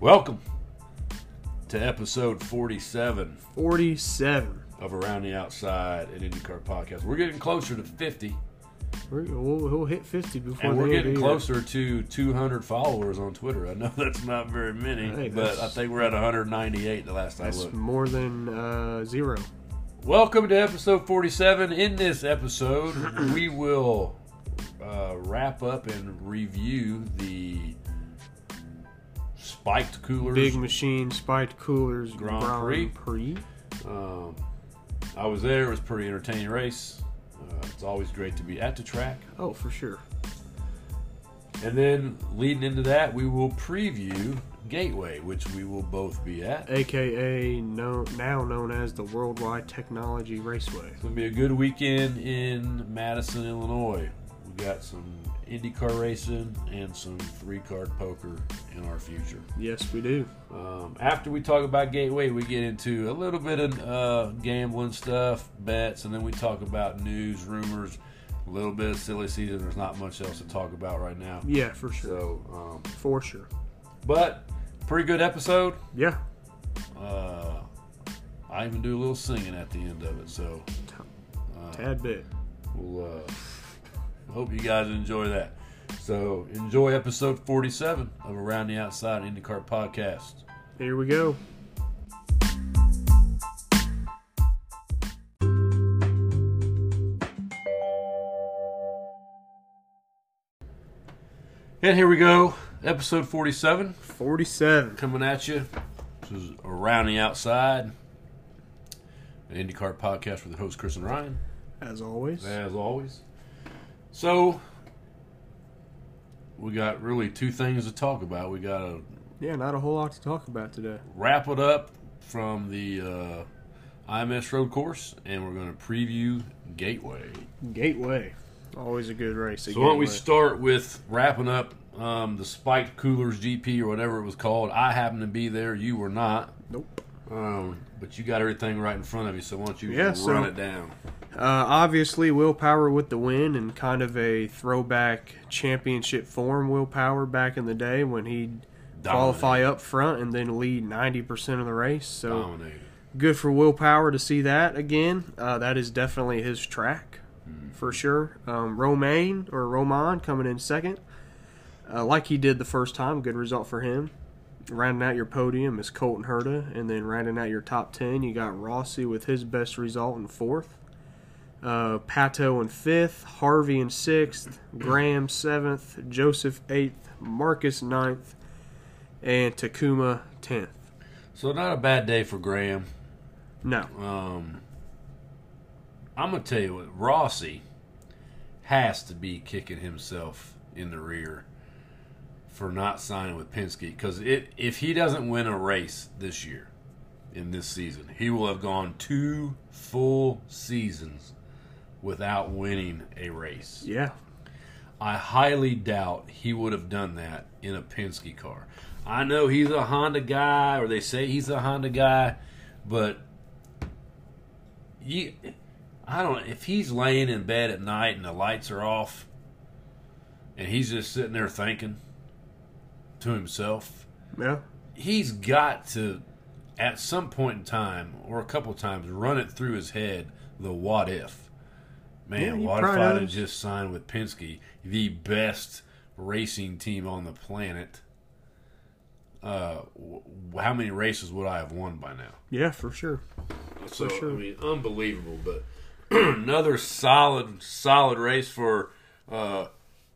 Welcome to episode 47 47. of Around the Outside an IndyCar podcast. We're getting closer to 50, We're, we'll, we'll hit 50 before and we're end getting the year. closer to 200 followers on Twitter. I know that's not very many, Hey, but that's- I think we're at 198 the last I That's looked. more than uh, zero. Welcome to episode 47. In this episode, we will uh, wrap up and review the spiked coolers. Big machine, spiked coolers, Grand Grand Prix. Prix. Um, I was there. It was a pretty entertaining race. Uh, it's always great to be at the track. Oh, for sure. And then leading into that, we will preview Gateway, which we will both be at. AKA now known as the Worldwide Technology Raceway. It's gonna be a good weekend in Madison, Illinois. We got some IndyCar racing and some three-card poker in our future. Yes, we do. Um, after we talk about Gateway, we get into a little bit of uh, gambling stuff, bets, and then we talk about news, rumors, a little bit of silly season. There's not much else to talk about right now. Yeah, for sure. So, um, For sure. but pretty good episode. Yeah. Uh, I even do a little singing at the end of it. So, Tad bit. we'll uh, hope you guys enjoy that. So, enjoy episode 47 of Around the Outside IndyCar podcast. Here we go. And here we go, episode 47. 47. coming at you. This is Around the Outside, an IndyCar podcast with the host Chris and Ryan, As always. as always. So, we got really two things to talk about. We got a Yeah, not a whole lot to talk about today. wrap it up from the uh, IMS road course, and we're going to preview Gateway. Gateway. Always a good race. So, why don't we start with wrapping up um, the Spiked Coolers GP or whatever it was called? I happened to be there. You were not. Nope. Um, but you got everything right in front of you, so why don't you Yeah, run so- it down? Uh, obviously, Will Power with the win and kind of a throwback championship form. Will Power back in the day when he'd qualify up front and then lead 90% of the race. So Dominated. good for Will Power to see that again. Uh, that is definitely his track for sure. Um, Romain or Roman coming in second, uh, like he did the first time. Good result for him. Rounding out your podium is Colton Herta, and then rounding out your top ten, you got Rossi with his best result in fourth. Uh, Pato in fifth, Harvey in sixth, Graham seventh, Josef eighth, Marcus ninth, and Takuma tenth. So not a bad day for Graham. No, Um, I'm gonna tell you what Rossi has to be kicking himself in the rear for not signing with Penske because it if he doesn't win a race this year in this season, he will have gone two full seasons without winning a race. yeah, I highly doubt he would have done that in a Penske car. I know he's a Honda guy, or they say he's a Honda guy, but you, I don't. Know. If he's laying in bed at night and the lights are off, and he's just sitting there thinking to himself, yeah, he's got to, at some point in time or a couple of times, run it through his head the what if. Man, Yeah, he what if I'd have just signed with Penske, the best racing team on the planet? Uh, w- how many races would I have won by now? yeah, for sure. So sure. I mean, unbelievable. But another solid, solid race for uh,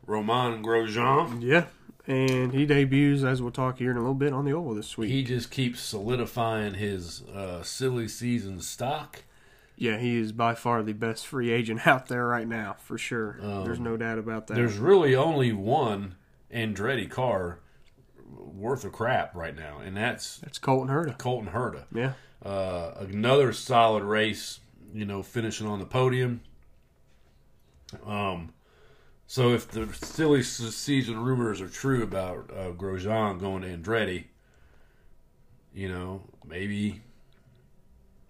Roman Grosjean. Yeah, and he debuts, as we'll talk here in a little bit, on the oval this week. He just keeps solidifying his uh, silly season stock. Yeah, he is by far the best free agent out there right now, for sure. There's no doubt about that. There's really only one Andretti car worth of crap right now, and that's That's Colton Herta. Colton Herta. Yeah, Uh, another solid race, you know, finishing on the podium. Um, so if the silly season rumors are true about uh, Grosjean going to Andretti, you know, maybe,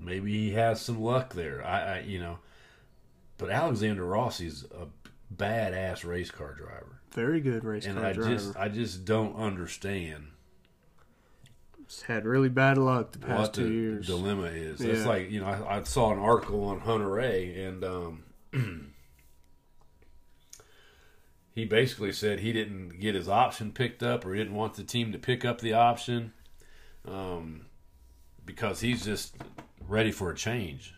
maybe he has some luck there. I, I you know, but Alexander Rossi's a badass race car driver, very good race and car I driver. just, I just don't understand He's had really bad luck the past what two the years. dilemma is. It's like you know, I, I saw an article on Hunter-Reay, and um, he basically said he didn't get his option picked up, or he didn't want the team to pick up the option, um, because he's just ready for a change.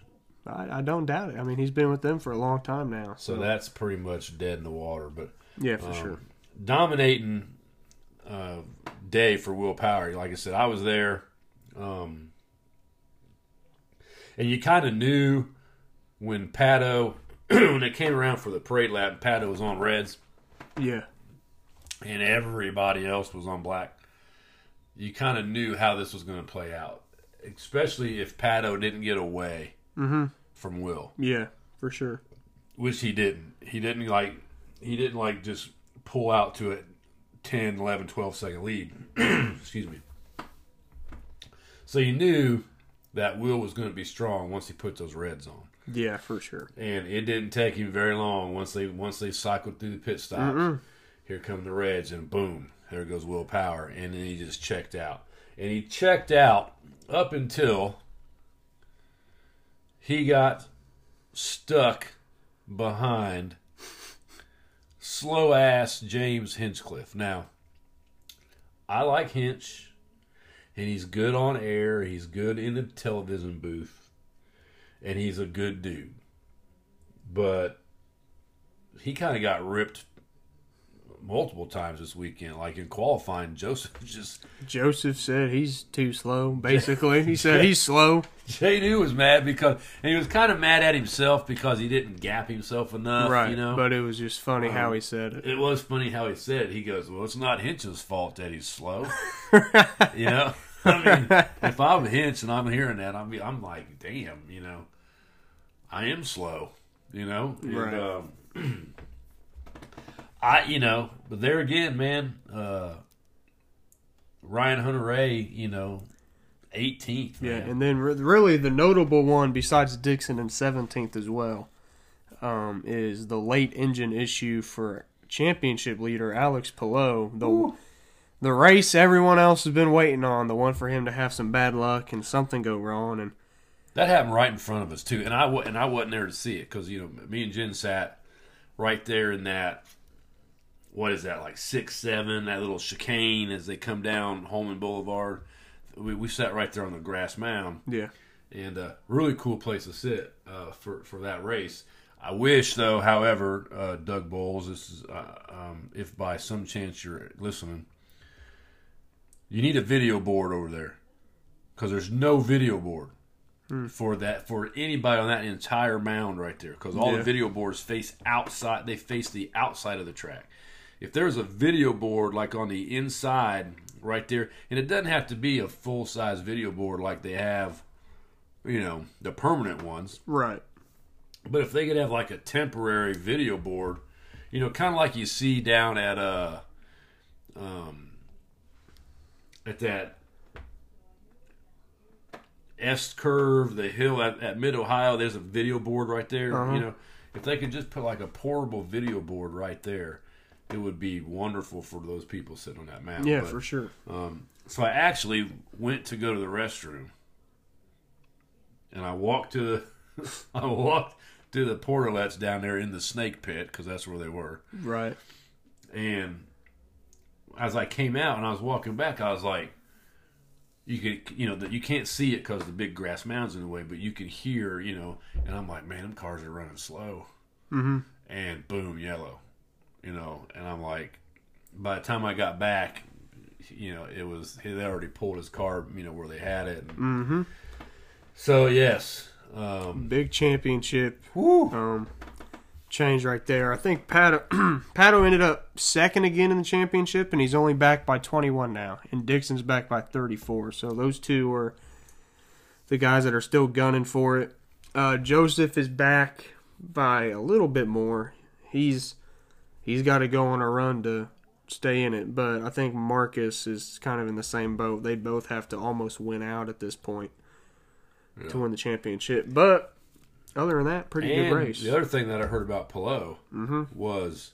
I, I don't doubt it. I mean, he's been with them for a long time now. So So, that's pretty much dead in the water. But yeah, for um, sure. dominating uh, day for Will Power. Like I said, I was there, um, and you kind of knew when Pato when it came around for the parade lap. and Pato was on reds, Yeah, and everybody else was on black. You kind of knew how this was going to play out, especially if Pato didn't get away Mhm. from Will, yeah, for sure. which he didn't. He didn't like he didn't like just pull out to a 10, 11, 12 second lead. Excuse me. So you knew that Will was going to be strong once he put those reds on. Yeah, for sure. And it didn't take him very long once they once they cycled through the pit stops. Here come the reds and boom, there goes Will Power and then he just checked out. And he checked out up until he got stuck behind slow ass James Hinchcliffe. Now, I like Hinch, and he's good on air. He's good in the television booth, and he's a good dude. But he kind of got ripped multiple times this weekend. Like in qualifying, Josef just Josef said he's too slow. Basically, he said he's slow. Jay knew was mad because and he was kind of mad at himself because he didn't gap himself enough. right, you know, but it was just funny how Um, he said it. it was funny how he said. it. He goes, "Well, it's not Hinch's fault that he's slow." you know, I mean, if I'm Hinch and I'm hearing that, I'm I'm like, "Damn," you know, I am slow. You know, and, Right. um, I you know, but there again, man, uh, Ryan Hunter-Reay, you know, 18th. Yeah, man. and then re- really the notable one, besides Dixon and 17th as well, um, is the late engine issue for championship leader Alex Palou. The the race everyone else has been waiting on, the one for him to have some bad luck and something go wrong, and That happened right in front of us too, and I and I wasn't there to see it because you know me and Jen sat right there in that. What is that like six seven? That little chicane as they come down Hulman Boulevard. We, we sat right there on the grass mound, yeah, and uh, really cool place to sit uh, for for that race. I wish though, however, uh, Doug Boles, this is uh, um, if by some chance you're listening, you need a video board over there because there's no video board for that for anybody on that entire mound right there because all Yeah. the video boards face outside they face the outside of the track if there's a video board like on the inside right there and it doesn't have to be a full size video board like they have you know the permanent ones right, but if they could have like a temporary video board, you know, kind of like you see down at uh, um, at that S curve, the hill at, at Mid Ohio, there's a video board right there. Uh-huh. You know, if they could just put like a portable video board right there, it would be wonderful for those people sitting on that mountain. yeah, But- for sure. um, so I actually went to go to the restroom, and I walked to the I walked to the portalets down there in the snake pit because that's where they were. Right, And as I came out and I was walking back, I was like, you could you know that you can't see it because the big grass mound's in the way, but you can hear you know. And I'm like, man, them cars are running slow. hmm And boom, yellow, you know. And I'm like, by the time I got back, you know, it was they already pulled his car, you know, where they had it. hmm So yes, um, big championship um, change right there. I think Pato Pato ended up second again in the championship, and he's only back by 21 now, and Dixon's back by 34. So those two are the guys that are still gunning for it. Uh, Josef is back by a little bit more. He's he's got to go on a run to stay in it, but I think Marcus is kind of in the same boat. They both have to almost win out at this point to win the championship. But other than that, pretty and good race. the other thing that I heard about Palou hmm was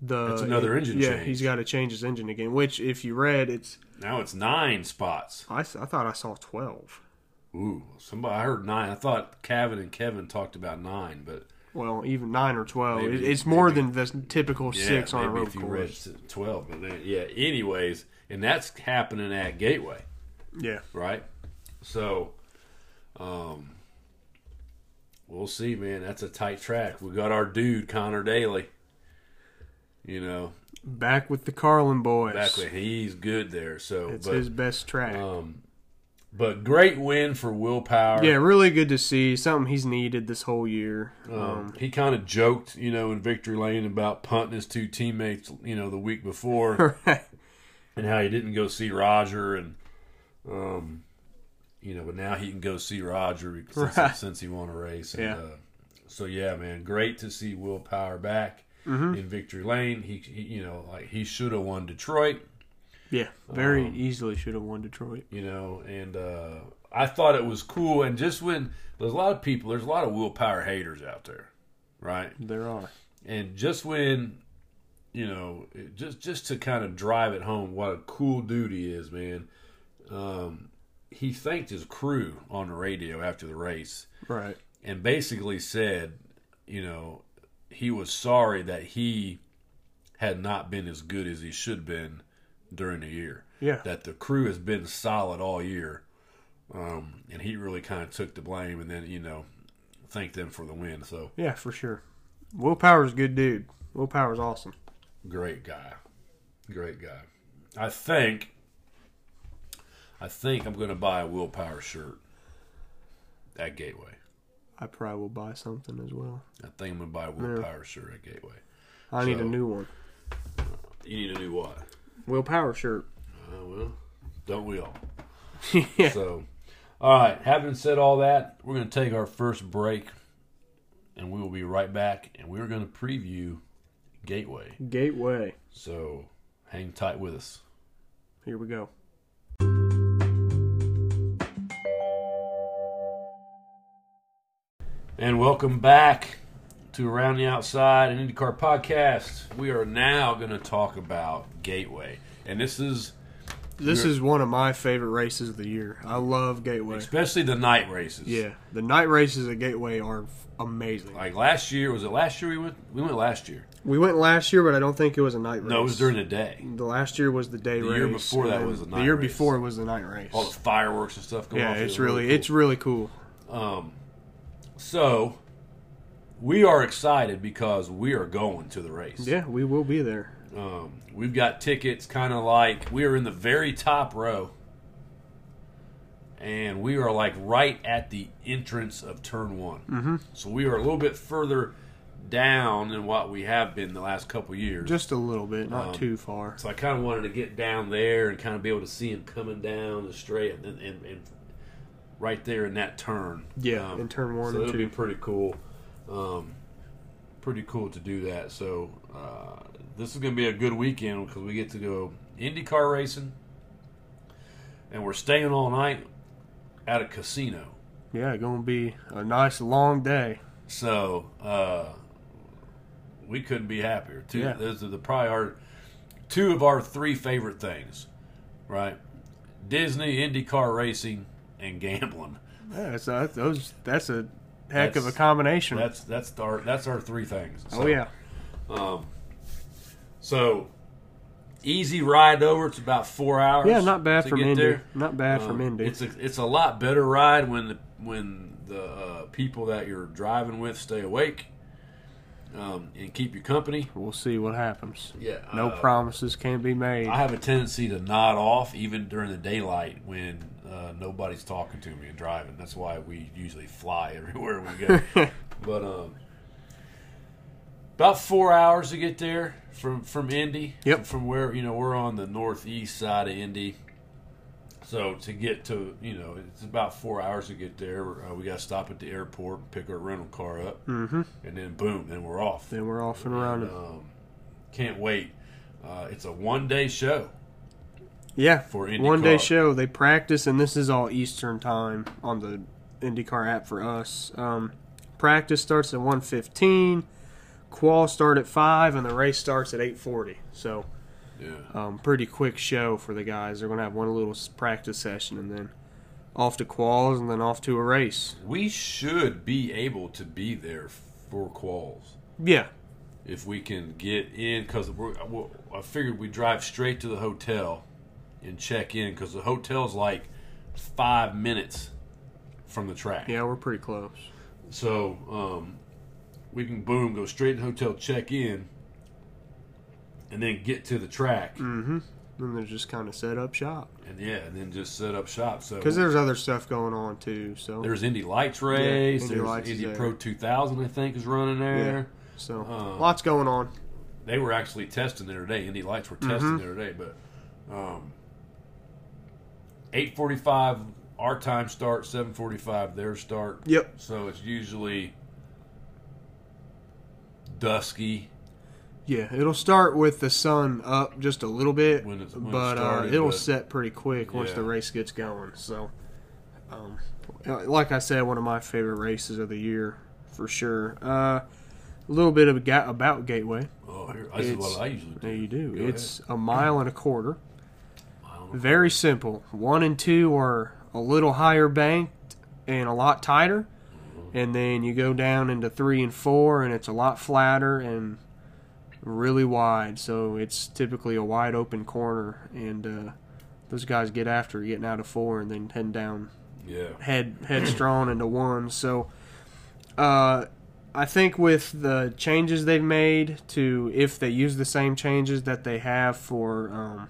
the That's another engine Yeah, change. he's got to change his engine again. Which, if you read, it's Now it's nine spots. I, I thought I saw twelve. Ooh, somebody I heard nine. I thought Kevin and Kevin talked about nine, but Well, even nine or twelve. Maybe, it's more maybe. than the typical yeah, six on a road course. twelve. But then, yeah. Anyways, and that's happening at Gateway, Yeah, right? So, um, we'll see, man. That's a tight track. We got our dude Connor Daly. You know, back with the Carlin boys. back when he's good there. So, It's but his best track. um, but great win for Will Power. yeah, really good to see. Something he's needed this whole year. Um, Um, he kind of joked, you know, in victory lane about punting his two teammates, you know, the week before, and how he didn't go see Roger, and um, you know, but now he can go see Roger since, Right. since he won a race. And, Yeah. Uh, so yeah, man, great to see Will Power back Mm-hmm. in victory lane. He, he you know, like he should have won Detroit. Yeah, very Um, easily should have won Detroit. you know, and uh, I thought it was cool. And just when there's a lot of people, there's a lot of Will Power haters out there, right? There are. And just when, you know, just just to kind of drive it home, what a cool dude he is, man. Um, he thanked his crew on the radio after the race, Right. and basically said, you know, he was sorry that he had not been as good as he should have been during the year Yeah. that the crew has been solid all year. Um, and he really kind of took the blame and then, you know, thanked them for the win. So Yeah, for sure. Will Power's a good dude. Will Willpower's awesome. great guy. Great guy. I think I think I'm gonna buy a Will Power shirt at Gateway. I probably will buy something as well. I think I'm gonna buy a Will Power shirt at Gateway. I need a new one. You need a new what? Will Power shirt. Uh, well, don't we all? yeah. So, all right. Having said all that, we're going to take our first break, and we will be right back. And we're going to preview Gateway. Gateway. So, hang tight with us. Here we go. And welcome back to Around the Outside, an IndyCar podcast. We are now going to talk about Gateway, and this is This is one of my favorite races of the year. I love Gateway. especially the night races. Yeah, the night races at Gateway are f- amazing. Like last year, was it last year we went? We went last year. We went last year, but I don't think it was a night race. No, it was during the day. the last year was the day race. The race. year before that was the night. the year race. before was the night race. All the fireworks and stuff going yeah, it's was really, cool. it's really cool. Um, so we are excited because we are going to the race. Yeah, we will be there. Um, we've got tickets, kind of like we are in the very top row, and we are like right at the entrance of turn one. Mm-hmm. So we are a little bit further down than what we have been the last couple years. Just a little bit, not Um, too far. So I kind of wanted to get down there and kind of be able to see him coming down the straight and, and, and right there in that turn. Yeah, Um, in turn one so it'll be pretty cool. Um, pretty cool to do that. So uh, this is going to be a good weekend because we get to go IndyCar racing, and we're staying all night at a casino. Yeah, going to be a nice long day. So uh, we couldn't be happier. Two, Yeah. those are the probably our two of our three favorite things, right? Disney, IndyCar racing, and gambling. Yeah, that's a, those. That's a heck of a combination. That's that's our that's our three things. oh So, yeah, Um, so easy ride over. It's about four hours. yeah, not bad to from Indy. there. Not bad Um, from Indy. It's a it's a lot better ride when the when the uh, people that you're driving with stay awake um, and keep you company. We'll see what happens. Yeah, No uh, promises can be made. I have a tendency to nod off even during the daylight when uh, nobody's talking to me and driving. That's why we usually fly everywhere we go. but um, about four hours to get there from from Indy. Yep. From where you know we're on the northeast side of Indy. So to get to you know it's about four hours to get there. Uh, we got to stop at the airport, pick our rental car up, hmm and then boom, then we're off. Then we're off and running. Um, can't wait. Uh, it's a one day show. Yeah, for one day show. They practice, and this is all Eastern time on the IndyCar app for us. Um, practice starts at one fifteen. qual start at five, and the race starts at eight forty. So, Yeah. um, pretty quick show for the guys. They're gonna have one little practice session, and then off to quals, and then off to a race. We should be able to be there for quals Yeah, if we can get in because I figured we drive straight to the hotel and check in because the hotel's like five minutes from the track. yeah, we're pretty close. So um, we can boom go straight to the hotel, check in, and then get to the track, Mm-hmm. Then they're just kind of set up shop and yeah, and then just set up shop. So because there's other stuff going on too. So there's Indy Lights race, Indy there's Lights Indy. Pro 2000, I think, is running there. Yeah. so Uh, lots going on. They were actually testing there today. Indy Lights were Mm-hmm. testing there today, but um, 8:45 our time start, 7:45 their start. Yep. So it's usually dusky. Yeah, it'll start with the sun up just a little bit, When it's- when it but started, uh, it'll but- set pretty quick once Yeah. the race gets going. So, um, like I said, one of my favorite races of the year for sure. Uh, a little bit of about Gateway. Oh, here, this is what I usually do. There you do. Go it's a mile and a quarter. ahead. I don't know. Very simple. One and two are a little higher banked and a lot tighter. And then you go down into three and four, and it's a lot flatter and really wide. So it's typically a wide open corner. And uh, those guys get after getting out of four and then heading down Yeah. head headstrong into one. So uh, I think with the changes they've made to if they use the same changes that they have for um,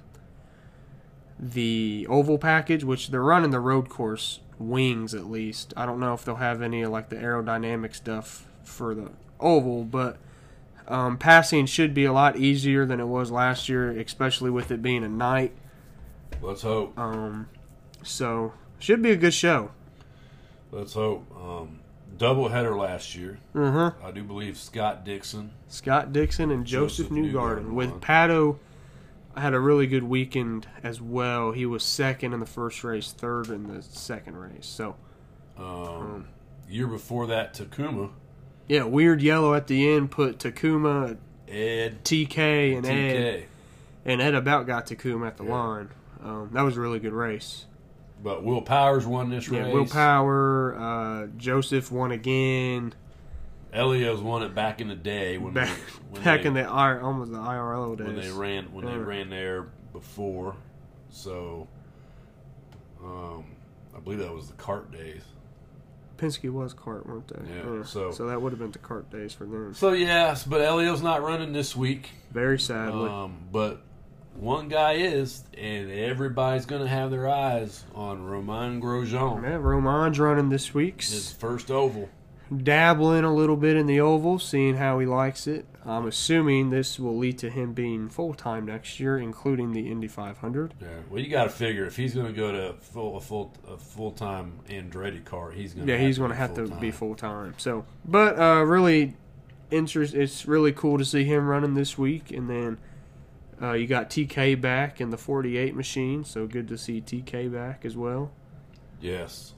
the oval package, which they're running the road course wings at least. I don't know if they'll have any of like the aerodynamic stuff for the oval, but um, passing should be a lot easier than it was last year, especially with it being a night. Let's hope. Um, so should be a good show. Let's hope. Um, double header last year. Uh huh. I do believe Scott Dixon. Scott Dixon and Josef, Josef Newgarden. Newgarden With. Pato, had a really good weekend as well. He was second in the first race, third in the second race. So Um, year before that, Takuma, yeah, weird yellow at the end put Takuma, Ed, TK, and Ed, and Ed about got Takuma at the Yeah. line. Um, that was a really good race. But Will Powers won this race. Yeah, Will Power, uh, Josef won again. Elios won it back in the day when Back, they, when back they, in the I, almost the IRL days. when they ran when they ran there before. So, um, I believe that was the cart days. Penske was cart, weren't they? Yeah, so- so that would have been the cart days for them. So yes, but Helio's not running this week. Very sadly. Um, but one guy is, and everybody's going to have their eyes on Romain Grosjean. Yeah, Roman's running this week's His first oval. Dabbling a little bit in the oval, seeing how he likes it. I'm assuming this will lead to him being full time next year, including the Indy 500. Yeah. Well, you got to figure if he's going to go to full a full a full time Andretti car, he's going. Yeah, he's going to have to be full time. So, but uh, really, interest. It's really cool to see him running this week, and then uh, you got TK back in the 48 machine. So good to see TK back as well. Yes.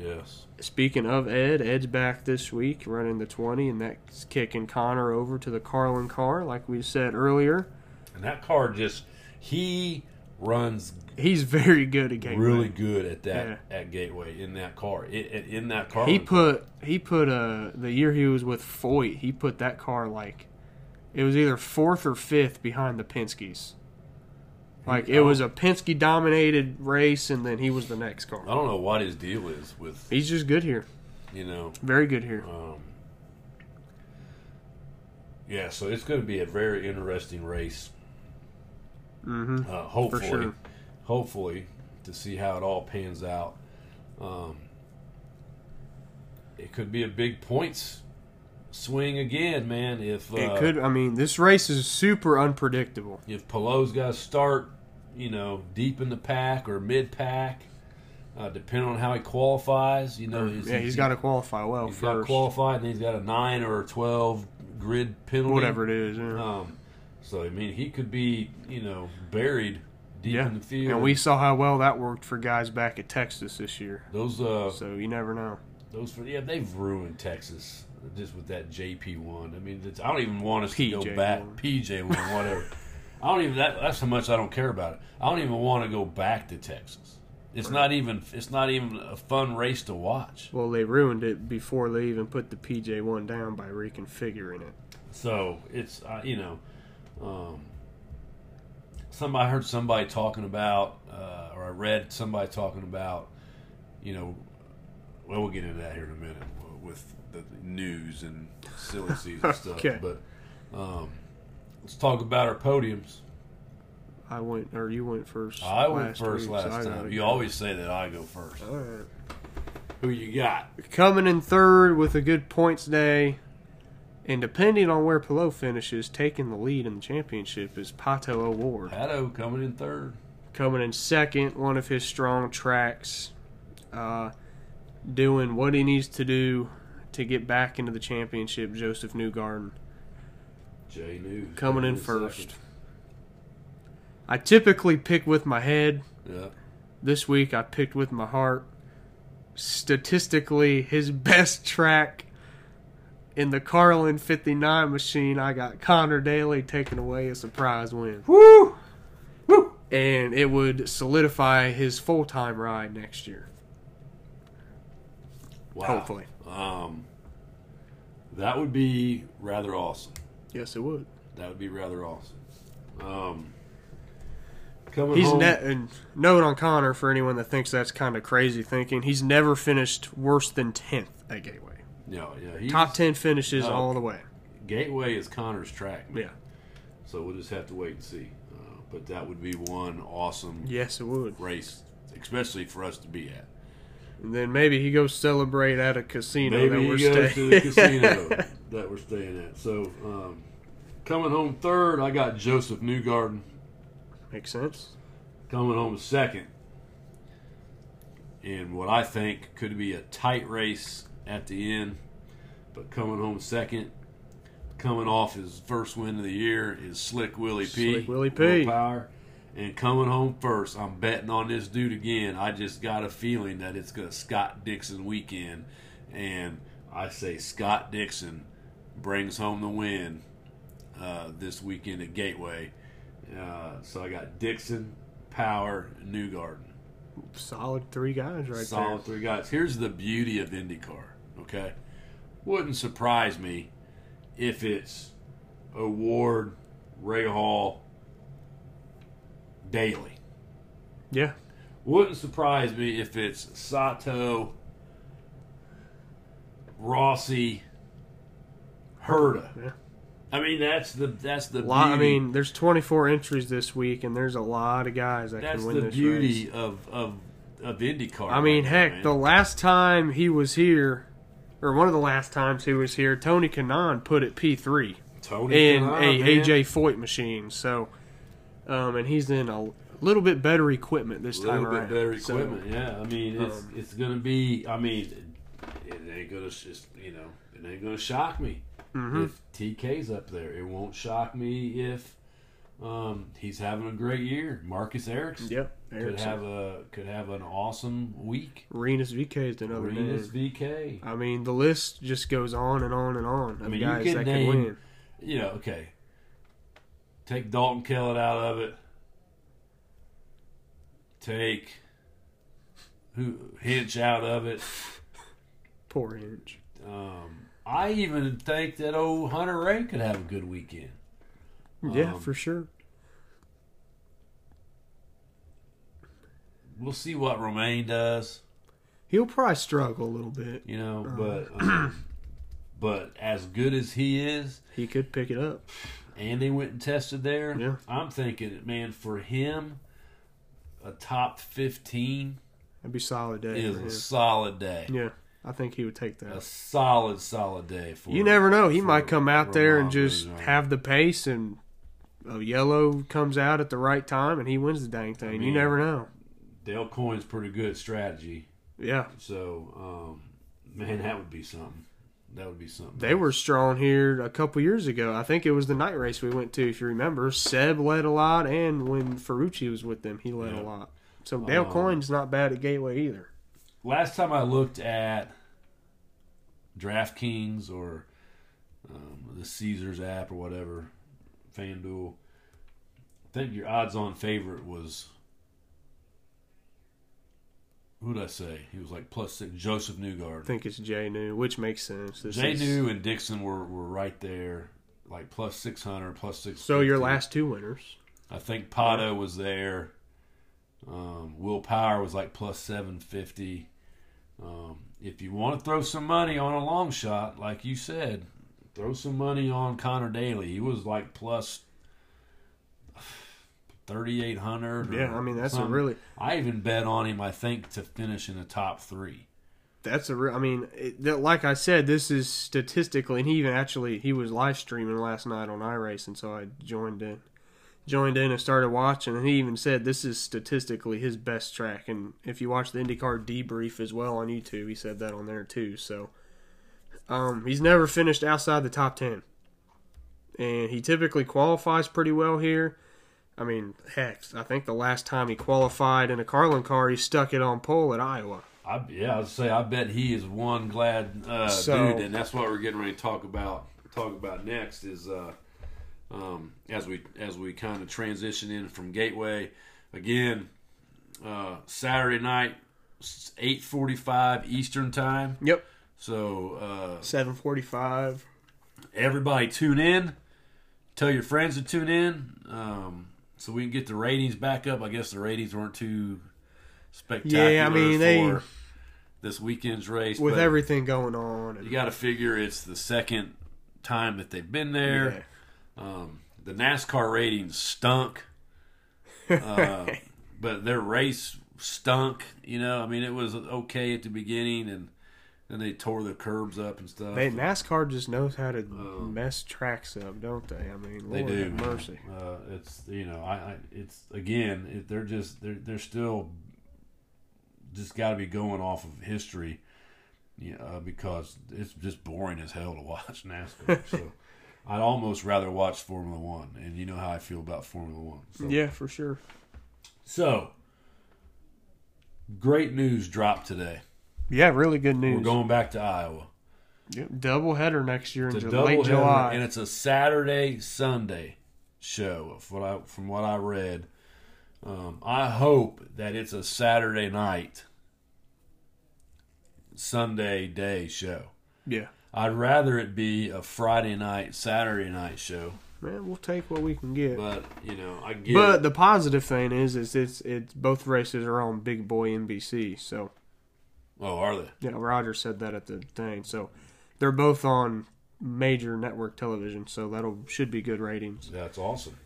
Yes. Speaking of Ed, Ed's back this week running the 20, and that's kicking Connor over to the Carlin car, like we said earlier. And that car just he runs He's very good at Gateway. really good at that Yeah. at Gateway in that car. It, in that car, He put he put uh the year he was with Foyt, he put that car like it was either fourth or fifth behind the Penske's. Like it was a Penske dominated race, and then he was the next car. I don't know what his deal is with He's just good here, you know. very good here. Um, yeah, so it's going to be a very interesting race. Mm-hmm. Uh, hopefully, sure. hopefully, to see how it all pans out. Um, it could be a big points swing again, man. If uh, It could. I mean, this race is super unpredictable. if Palou's got to start, you know, deep in the pack or mid pack, uh, depending on how he qualifies, you know, yeah, he's got to qualify well he's got to qualify, and he's got a nine or a twelve grid penalty, whatever it is. Yeah. Um, so I mean, he could be, you know, buried deep yeah. in the field. And we saw how well that worked for guys back at Texas this year. those uh So you never know. those for yeah they've ruined Texas. just with that JP one. I mean, it's, I don't even want us to go back one. PJ one, whatever. I don't even that, that's how much I don't care about it. I don't even want to go back to Texas. It's not even it's not even a fun race to watch. Well, they ruined it before they even put the PJ one down by reconfiguring it. So it's uh, you know, um, some I heard somebody talking about, uh, or I read somebody talking about, you know, well we'll get into that here in a minute with the news and silly season stuff. But um, let's talk about our podiums. I went, or you went first. I went first week, last I time. You go. always say that I go first. All right. Who you got? Coming in third with a good points day, and depending on where Palou finishes, taking the lead in the championship is Pato O'Ward. Pato coming in third. Coming in second, one of his strong tracks, uh, doing what he needs to do to get back into the championship. Josef Newgarden Jay News coming in second. first. I typically pick with my head. Yeah. This week I picked with my heart. Statistically, his best track in the Carlin 59 machine, I got Connor Daly taking away a surprise win. Woo! Woo! And it would solidify his full time ride next year. Wow. Hopefully. Um, that would be rather awesome. Yes, it would. That would be rather awesome. Um, coming He's home, ne- and note on Connor for anyone that thinks that's kind of crazy thinking. He's never finished worse than 10th at Gateway. no, yeah, Top 10 finishes No. all the way. Gateway is Connor's track, Yeah. so we'll just have to wait and see. Uh, but that would be one awesome Yes, it would. race, especially for us to be at. And then maybe he goes celebrate at a casino Maybe that he we're goes staying. to the casino that we're staying at. So um, coming home third, I got Josef Newgarden. Makes sense. coming home second in what I think could be a tight race at the end, but coming home second, coming off his first win of the year is Slick Willie P. Slick Willie P. Power. And coming home first, I'm betting on this dude again. I just got a feeling that it's going to Scott Dixon weekend, and I say Scott Dixon brings home the win uh, this weekend at Gateway. Uh, so I got Dixon, Power, and Newgarden. Solid three guys right there. Solid three guys. Here's the beauty of IndyCar. Okay, wouldn't surprise me if it's O'Ward, Ray Hall, There. Yeah. Wouldn't surprise me if it's Sato, Rossi, Herta. Yeah. I mean, that's the that's the Lot, I mean, there's 24 entries this week, and there's a lot of guys that that's can win the this beauty race. of of of IndyCar. I mean, right heck, the last time he was here, or one of the last times he was here, Tony Kanaan put it P3 Tony in a man. AJ Foyt machine. So, um, and he's in a little bit better equipment this time. a time little around. bit better So, equipment. yeah, I mean, it's um, it's gonna be. I mean, it ain't gonna just you know it ain't gonna shock me mhm. if TK's up there. It won't shock me if um, he's having a great year. Marcus Ericsson Yep. could have a could have an awesome week. Rinus VeeKay is another Rinus name. VeeKay. I mean, the list just goes on and on and on I mean, you guys can that name- can win. You know, okay. Take Dalton Kellett out of it. Take who Hinch out of it. Poor Hinch. Um, I even think that old Hunter-Reay could have a good weekend. Yeah, Um, for sure. We'll see what Romain does, He'll probably struggle a little bit. you know, Uh-huh. but um, but as good as he is, He could pick it up. And they went and tested there. Yeah. I'm thinking, man, for him, a top fifteen That'd be solid day is a solid day. Yeah, I think he would take that. A solid, solid day for You never know. He might come out there and just have the pace, and a yellow comes out at the right time, and he wins the dang thing. you mean- never know. Dale Coyne's pretty good strategy. Yeah, So, um, man, that would be something. That would be something. they were strong here a couple years ago. I think it was the night race we went to, if you remember. Seb led a lot, and when Ferrucci was with them, he led Yeah. a lot. So Dale Um, Coyne's not bad at Gateway either. Last time I looked at DraftKings or um, the Caesars app or whatever, FanDuel. I think your odds-on favorite was who did I say? He was like plus six. Josef Newgard. I think it's Jay New, which makes sense. This Jay is- New and Dixon were, were right there, like plus six hundred, plus six. So your last two winners. I think Pato was there. Um, Will Power was like plus seven fifty. Um, if you want to throw some money on a long shot, like you said, throw some money on Connor Daly. He was like plus thirty eight hundred. Yeah, I mean that's a really I even bet on him. I think to finish in the top three. that's a real. I mean, it, that, like I said, this is statistically, and he even actually he was live streaming last night on iRace, and so I joined in, joined in and started watching, and he even said this is statistically his best track. And if you watch the IndyCar debrief as well on YouTube, he said that on there too. So, um, he's never finished outside the top ten, and he typically qualifies pretty well here. I mean, heck, I think the last time he qualified in a Carlin car, he stuck it on pole at Iowa. I, yeah, I'd say I bet he is one glad uh, So- dude, and that's what we're getting ready to talk about. Talk about next is uh, um, as we as we kind of transition in from Gateway again. Uh, Saturday night, eight forty five Eastern time. Yep. So uh, Seven forty-five. everybody tune in. Tell your friends to tune in, um, so we can get the ratings back up. I guess the ratings weren't too spectacular. Yeah, I mean, they- for this weekend's race with everything going on. You got to figure it's the second time that they've been there. Um, the NASCAR ratings stunk, uh, but their race stunk. You know, I mean, it was okay at the beginning, and then they tore the curbs up and stuff. They, NASCAR just knows how to mess tracks up, don't they? I mean, They Lord do. have mercy. Uh, it's you know, I, I it's again, it, they're just they're they're still just got to be going off of history, yeah, uh, because it's just boring as hell to watch NASCAR. so I'd almost rather watch Formula One, and you know how I feel about Formula One. So, Yeah, for sure. so great news dropped today. Yeah, really good news. We're going back to Iowa. Yep, double header next year in a Ju- double late July. and it's a Saturday Sunday show. Of what I from what I read, um, I hope that it's a Saturday night, Sunday day show. yeah, I'd rather it be a Friday night, Saturday night show. man, we'll take what we can get. But you know, I get. But the positive thing is, is it's it's both races are on Big Boy NBC. So oh, are they? you know, Roger said that at the thing. So they're both on major network television. So that'll should be good ratings. That's awesome.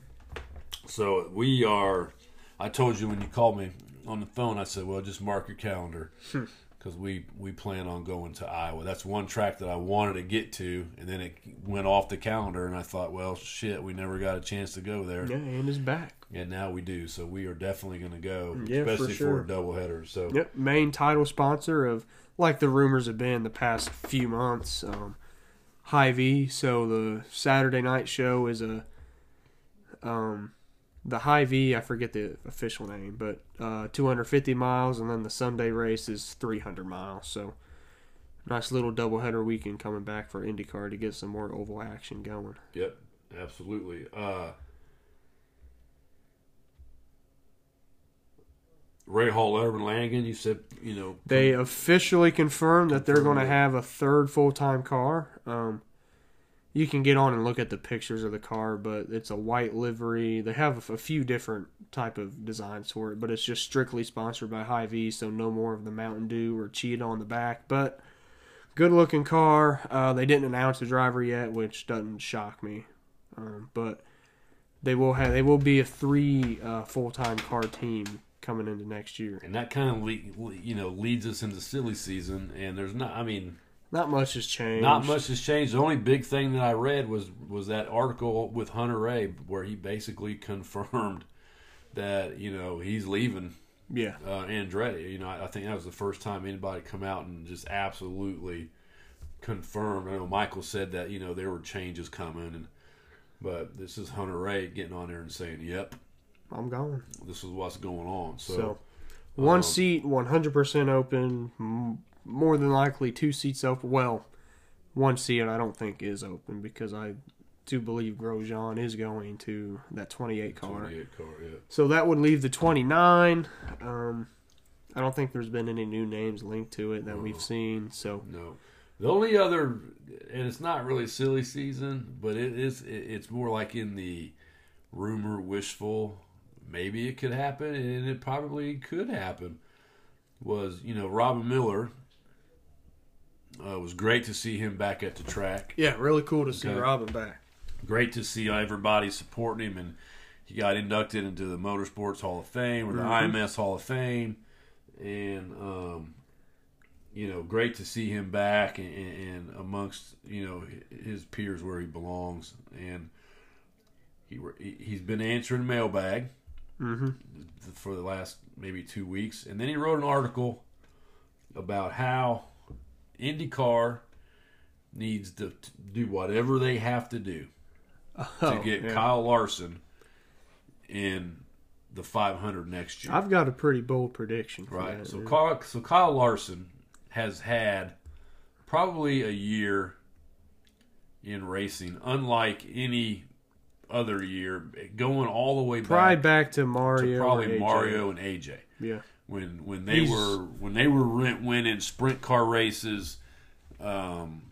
So we are. I told you when you called me on the phone. I said, "Well, just mark your calendar hmm. Because we we plan on going to Iowa. That's one track that I wanted to get to, and then it went off the calendar. And I thought, well, shit, we never got a chance to go there, Yeah, and it's back. and now we do. So we are definitely going to go, Yeah, for especially sure. a doubleheader. So Yep, main title sponsor of like the rumors have been the past few months. Um, Hy-Vee. So the Saturday night show is a um, the Hy-Vee. I forget the official name, but uh, 250 miles, and then the Sunday race is 300 miles. So nice little doubleheader weekend coming back for IndyCar to get some more oval action going. Yep, absolutely. Uh, Rahal, Urban Langan, you said, you know, They officially confirmed that they're going to have a third full time car. Um, you can get on and look at the pictures of the car, but it's a white livery. They have a few different type of designs for it, but it's just strictly sponsored by V, so no more of the Mountain Dew or Cheetah on the back. But good looking car. Uh, they didn't announce the driver yet, which doesn't shock me. Um, but they will have they will be a three uh, full time car team coming into next year. and that kind of le- you know leads us into silly season. And there's not, I mean, Not much has changed. not much has changed. The only big thing that I read was was that article with Hunter-Reay where he basically confirmed that you know he's leaving Yeah. uh, Andretti. You know, I, I think that was the first time anybody come out and just absolutely confirmed. I know Michael said that you know there were changes coming, and but this is Hunter-Reay getting on there and saying, "Yep, I'm gone. this is what's going on." So, So, one um, seat, 100% open. More than likely, two seats open. Well, one seat I don't think is open because I do believe Grosjean is going to that 28 car. 28 car, yeah. So that would leave the 29. Um, I don't think there's been any new names linked to it that we've seen. So No. The only other, and it's not really silly season, but it is. It's more like in the rumor, wishful. Maybe it could happen, and it probably could happen. Was you know Robin Miller? Uh, it was great to see him back at the track. yeah, really cool to see Okay. Robin back. Great to see everybody supporting him, and he got inducted into the Motorsports Hall of Fame or the IMS Hall of Fame, and um, you know, great to see him back and, and amongst you know his peers where he belongs, and he he's been answering mailbag hmm for the last maybe two weeks, and then he wrote an article about how IndyCar needs to, to do whatever they have to do to oh, get Oh, yeah. Kyle Larson in the 500 next year. I've got a pretty bold prediction. For Right. that. So Kyle, so Kyle Larson has had probably a year in racing, unlike any other year, going all the way probably back back to to Mario. or probably. Mario and AJ Yeah. When when they He's- were when they were rent- winning sprint car races, um,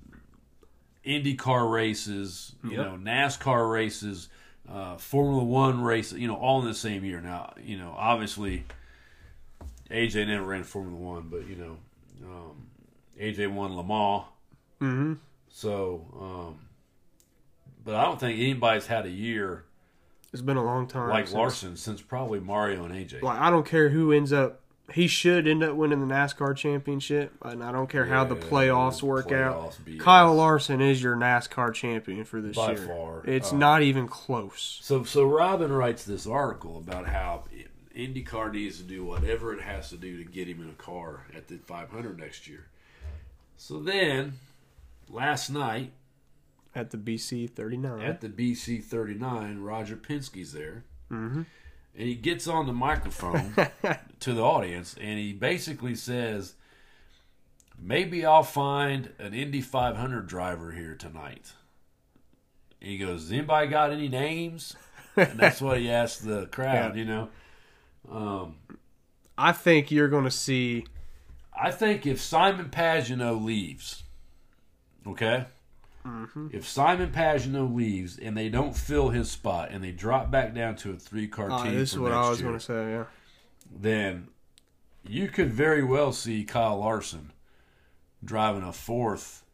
Indy car races, you Yep. know, NASCAR races, uh, Formula One races, you know, all in the same year. Now, you know, obviously, AJ never ran Formula One, but you know, um, AJ won Le Mans, hmm so. Um, but I don't think anybody's had a year It's been a long time. like since- Larson since probably Mario and AJ. Like I don't care who ends up. He should end up winning the NASCAR championship, and I don't care how the Yeah, playoffs work out. BS. Kyle Larson is your NASCAR champion for this By year. far. It's Uh, not even close. So, so Robin writes this article about how IndyCar needs to do whatever it has to do to get him in a car at the 500 next year. So then, last night At the BC 39. at the BC 39, Roger Penske's there, hmm and he gets on the microphone to the audience, and he basically says, "Maybe I'll find an Indy 500 driver here tonight." And he goes, anybody got any names?" And that's what he asked the crowd. Yeah. You know, um, I think you're going to see. I think if Simon Pagenaud leaves, okay, if Simon Pagenaud leaves and they don't fill his spot and they drop back down to a three-car Uh, team this is what I was going to say. Yeah. then you could very well see Kyle Larson driving a fourth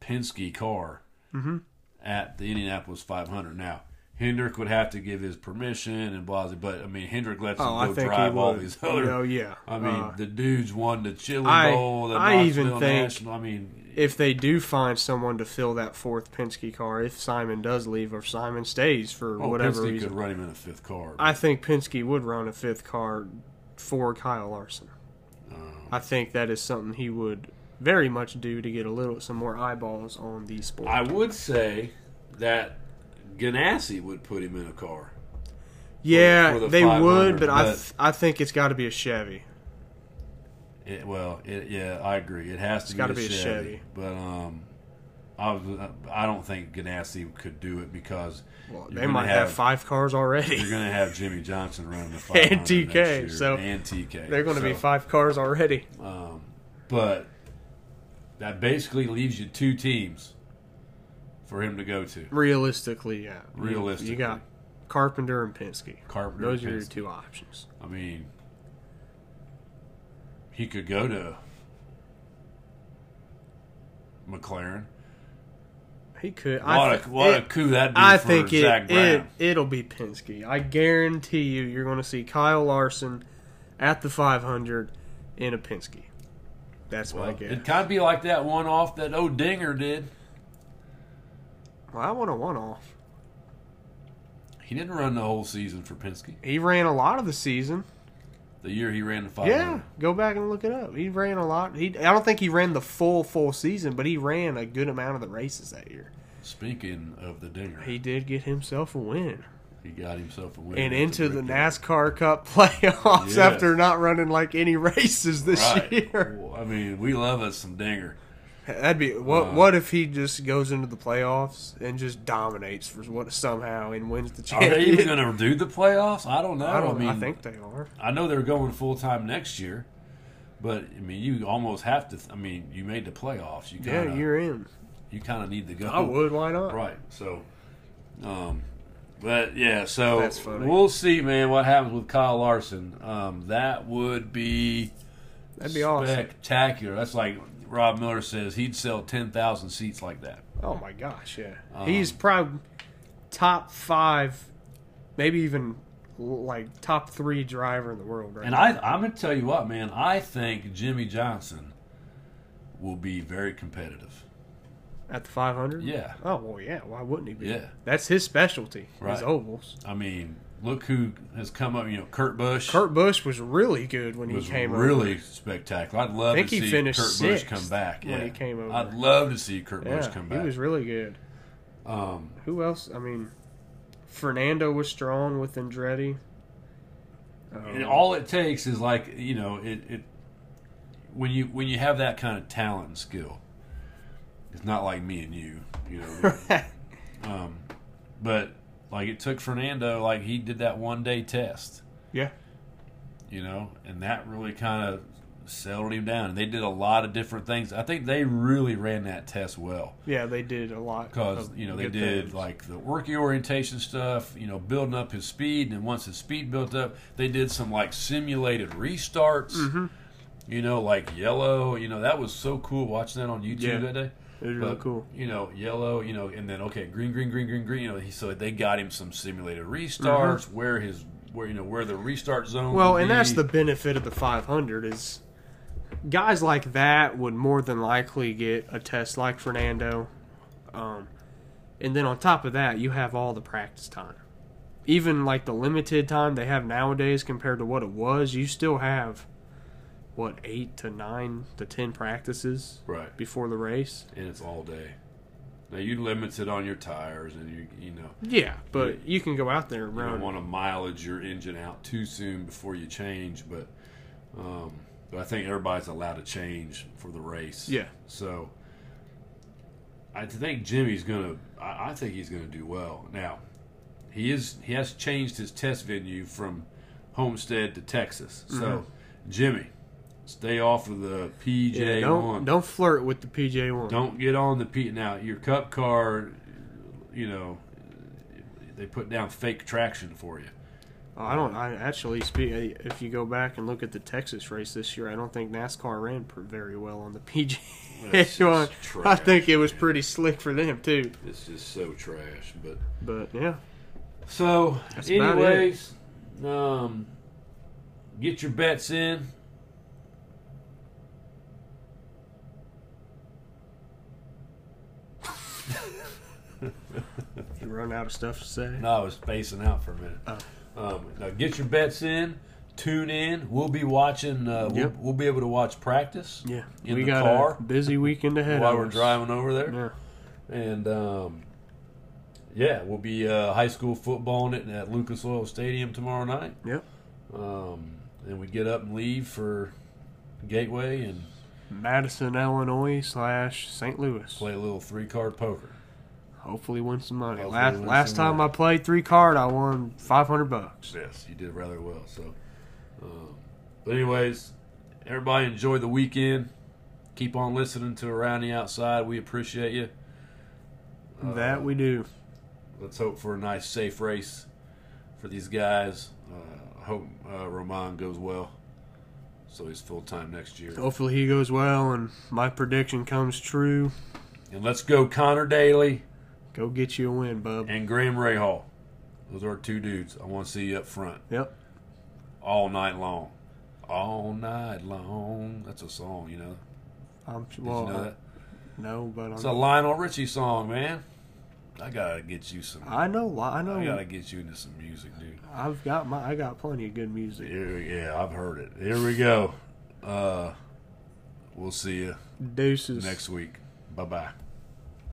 Penske car Mhm. at the Indianapolis 500. Now, Hendrick would have to give his permission and blah, blah, but I mean, Hendrick lets Oh, him I go drive all these other. Oh yeah. I mean, Uh, the dude's won the Chili I- Bowl, the I even Knoxville think- National. I mean, if they do find someone to fill that fourth Penske car, if Simon does leave or Simon stays for oh, whatever Penske reason, could run him in a fifth car. I think Penske would run a fifth car for Kyle Larson. Um, I think that is something he would very much do to get a little some more eyeballs on the sport. I would say that Ganassi would put him in a car. yeah, the they would, but, I th- I think it's got to be a Chevy. It, well, it, yeah, I agree. It has to It's be, a be a Chevy, Chevy. But um, I was, I don't think Ganassi could do it because Well, they might have, have- five cars already. you're going to have Jimmie Johnson running the 500 And TK, so and TK. They're going to be five cars already. Um, but that basically leaves you two teams for him to go to. Realistically, yeah. Realistically. you got Carpenter and Penske. Carpenter. Those and are your two options. I mean, he could go to McLaren. He could. What, I a, th- what a coup that'd be I for think it, Zak Brown. it it'll be Penske. I guarantee you, you're going to see Kyle Larson at the 500 in a Penske. That's my guess. it'd kind of be like that one off that old Dinger did. well, I want a one off. He didn't run the whole season for Penske. He ran a lot of the season. The year he ran the 500. Yeah, go back and look it up. He ran a lot. He I don't think he ran the full full season, but he ran a good amount of the races that year. Speaking of the Dinger, He did get himself a win. he got himself a win. and into the NASCAR Cup playoffs Yeah. after not running like any races this Right. year. Well, I mean, we love us some Dinger. That'd be what? Uh, what if he just goes into the playoffs and just dominates for what somehow and wins the championship? Are they even going to do the playoffs? I don't know. I don't. mean, I think they are. I know they're going full time next year, but I mean, you almost have to. I mean, you made the playoffs. You Yeah, kinda, you're in. you kind of need to go. I would. Why not? Right. So, um, but yeah. So That's funny. we'll see, man. What happens with Kyle Larson? Um, that would be That'd be awesome. spectacular. That's like Rob Miller says he'd sell ten thousand seats like that. Oh my gosh, yeah. Um, He's probably top five, maybe even like top three driver in the world right And now. I, I'm gonna tell you what, man. I think Jimmie Johnson will be very competitive. At the 500? Yeah. Oh, well, yeah. Why wouldn't he be? Yeah. That's his specialty, Right. his ovals. I mean, look who has come up. You know, Kurt Busch. Kurt Busch was really good when he came really over. spectacular. I'd love to he see finished Kurt Busch come back. when yeah. he came over. I'd love to see Kurt Busch come back. he was really good. um, Who else? I mean, Fernando was strong with Andretti. and Um, all it takes is like you know it, it when you when you have that kind of talent and skill. It's not like me and you, you know. um, but like it took Fernando, like he did that one day test. yeah. you know, and that really kind of settled him down. And they did a lot of different things. I think they really ran that test well Yeah, they did a lot. because you know they did things. like the working orientation stuff, you know, building up his speed, and once his speed built up, they did some like simulated restarts. Mm-hmm. You know, like yellow. You know, that was so cool watching that on YouTube Yeah. that day. It was really But, cool. You know, yellow. You know, and then okay, green, green, green, green, green. You know, he, so they got him some simulated restarts where his where you know where the restart zone. Mm-hmm. Well, and that's the benefit of the 500 is guys like that would more than likely get a test like Fernando. Um, and then on top of that, you have all the practice time. Even like the limited time they have nowadays compared to what it was, you still have what eight to nine to ten practices right. before the race. and it's all day. Now you limit it on your tires, and you you know Yeah, but you can go out there and you don't want to mileage your engine out too soon before you change. But um, but I think everybody's allowed to change for the race. Yeah. So I think Jimmy's gonna. I, I think he's gonna do well. Now he is. He has changed his test venue from Homestead to Texas. So Jimmy, stay off of the PJ. Yeah, don't one. don't flirt with the PJ one. Don't get on the P. Now your Cup car, you know, they put down fake traction for you. I don't. I actually speak. If you go back and look at the Texas race this year, I don't think NASCAR ran very well on the PJ. Just I think it was pretty slick for them too. It's just so trash. But But yeah, so, That's anyways, um, get your bets in. Run out of stuff to say. No, I was spacing out for a minute. Oh. Um, now get your bets in. Tune in. We'll be watching. Uh, we'll, Yep. we'll be able to watch practice. Yeah, In we the got car? a busy weekend ahead while we're us. driving over there. Yeah, And um, yeah, we'll be uh, high school footballing it at Lucas Oil Stadium tomorrow night. yep. Um, and we get up and leave for Gateway and Madison, Illinois slash St. Louis. play a little three card poker. Hopefully, win some money. Hopefully last win last some time money. I played three card, I won five hundred bucks. Yes, you did rather well. So, um, but anyways, everybody enjoy the weekend. Keep on listening to Around the Outside. We appreciate you. Uh, that we do. Let's hope for a nice, safe race for these guys. Uh, I hope uh, Romain goes well, so he's full time next year. Hopefully, he goes well, and my prediction comes true. And let's go, Connor Daly Go get you a win, bub. and Graham Rahal. Those are two dudes. I want to see you up front Yep. all night long. All night long. That's a song, you know. I'm Did well. you know that? No, but It's I'm, a Lionel Richie song, man. I gotta get you some. I know. I I know. I gotta get you into some music, dude. I've got my. I got plenty of good music. Here, yeah, I've heard it. Here we go. Uh, we'll see you Deuces. next week. Bye bye.